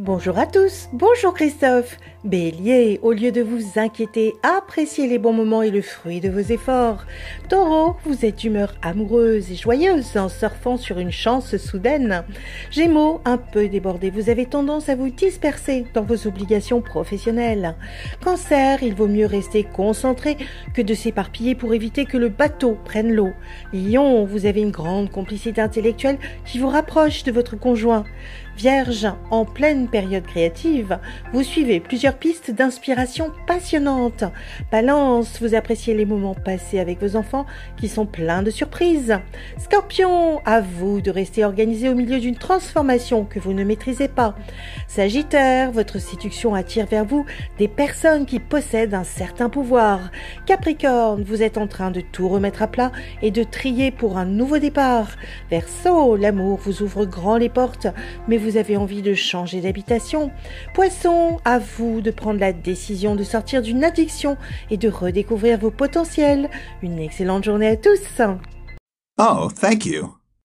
Bonjour à tous, bonjour Christophe. Bélier, au lieu de vous inquiéter, appréciez les bons moments et le fruit de vos efforts. Taureau, vous êtes d'humeur amoureuse et joyeuse en surfant sur une chance soudaine. Gémeaux, un peu débordé, vous avez tendance à vous disperser dans vos obligations professionnelles. Cancer, il vaut mieux rester concentré que de s'éparpiller pour éviter que le bateau prenne l'eau. Lion, vous avez une grande complicité intellectuelle qui vous rapproche de votre conjoint. Vierge, en pleine période créative, vous suivez plusieurs pistes d'inspiration passionnantes. Balance, vous appréciez les moments passés avec vos enfants qui sont pleins de surprises. Scorpion, à vous de rester organisé au milieu d'une transformation que vous ne maîtrisez pas. Sagittaire, votre séduction attire vers vous des personnes qui possèdent un certain pouvoir. Capricorne, vous êtes en train de tout remettre à plat et de trier pour un nouveau départ. Verseau, l'amour vous ouvre grand les portes, mais vous vous avez envie de changer d'habitation. Poisson, à de prendre la décision de sortir d'une addiction et de redécouvrir vos potentiels. Une excellente journée à tous. Oh, thank you.